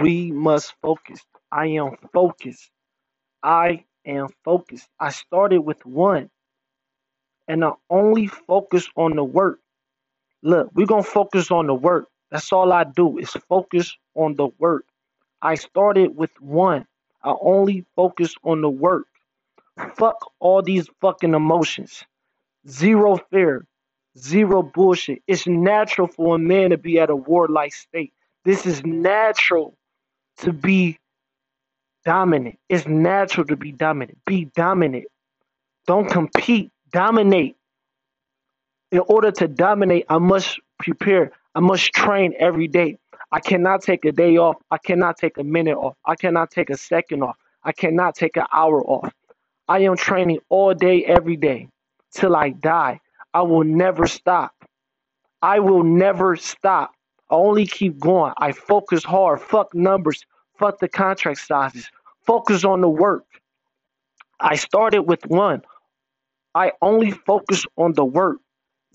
We must focus. I am focused. I am focused. I started with one and I only focus on the work. Look, we're going to focus on the work. That's all I do is focus on the work. I started with one. I only focus on the work. Fuck all these fucking emotions. Zero fear. Zero bullshit. It's natural for a man to be at a warlike state. This is natural to be dominant. It's natural to be dominant. Be dominant. Don't compete. Dominate. In order to dominate, I must prepare. I must train every day. I cannot take a day off. I cannot take a minute off. I cannot take a second off. I cannot take an hour off. I am training all day, every day, till I die. I will never stop. I will never stop. Only keep going. I focus hard. Fuck numbers. Fuck the contract sizes. Focus on the work. I started with one. I only focus on the work.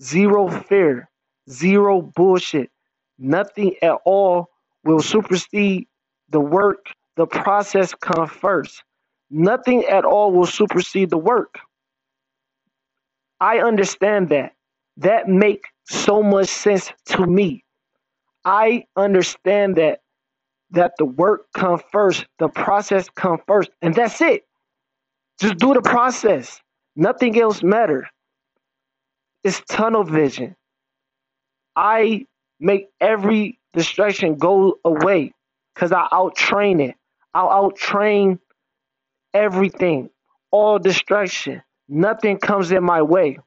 Zero fear. Zero bullshit. Nothing at all will supersede the work. The process comes first. Nothing at all will supersede the work. I understand that. That make so much sense to me. I understand that that the work come first, the process come first, and that's it. Just do the process. Nothing else matter. It's tunnel vision. I make every distraction go away because I out train it. I'll out train everything, all distraction. Nothing comes in my way.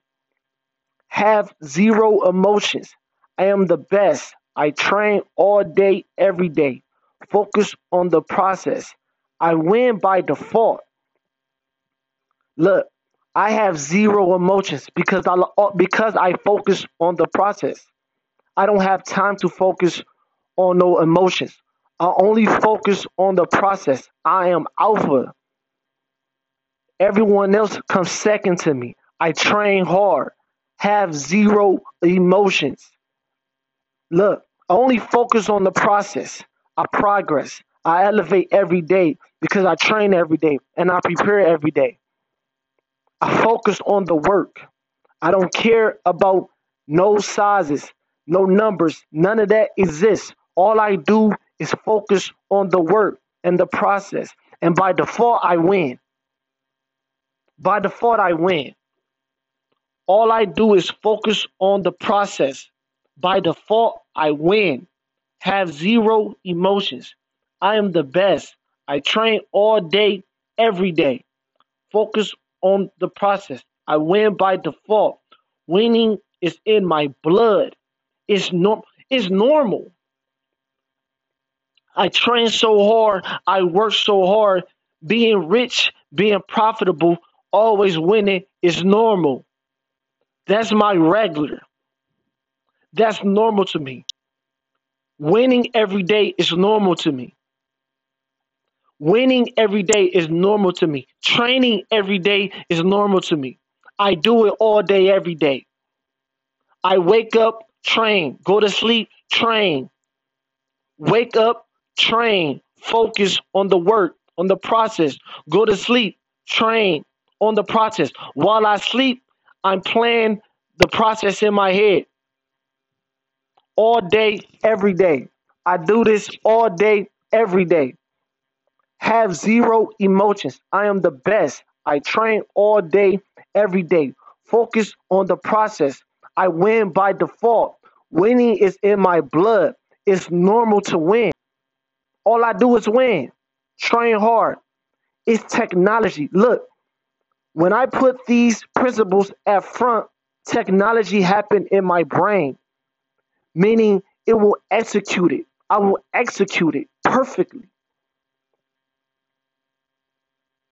Have zero emotions. I am the best. I train all day, every day. Focus on the process. I win by default. Look, I have zero emotions because I uh, because I focus on the process. I don't have time to focus on no emotions. I only focus on the process. I am alpha. Everyone else comes second to me. I train hard, have zero emotions. Look, I only focus on the process. I progress. I elevate every day because I train every day and I prepare every day. I focus on the work. I don't care about no sizes, no numbers, none of that exists. All I do is focus on the work and the process. And by default, I win. By default, I win. All I do is focus on the process. By default, I win. Have zero emotions. I am the best. I train all day, every day. Focus on the process. I win by default. Winning is in my blood. It's norm it's normal. I train so hard, I work so hard. Being rich, being profitable, always winning is normal. That's my regular. That's normal to me. Winning every day is normal to me. Winning every day is normal to me. Training every day is normal to me. I do it all day, every day. I wake up, train, go to sleep, train. Wake up, train, focus on the work, on the process. Go to sleep, train on the process. While I sleep, I'm playing the process in my head all day, every day. I do this all day, every day. Have zero emotions. I am the best. I train all day, every day. Focus on the process. I win by default. Winning is in my blood. It's normal to win. All I do is win. Train hard. It's technology. Look, when I put these principles at front, technology happened in my brain, meaning it will execute it. I will execute it perfectly.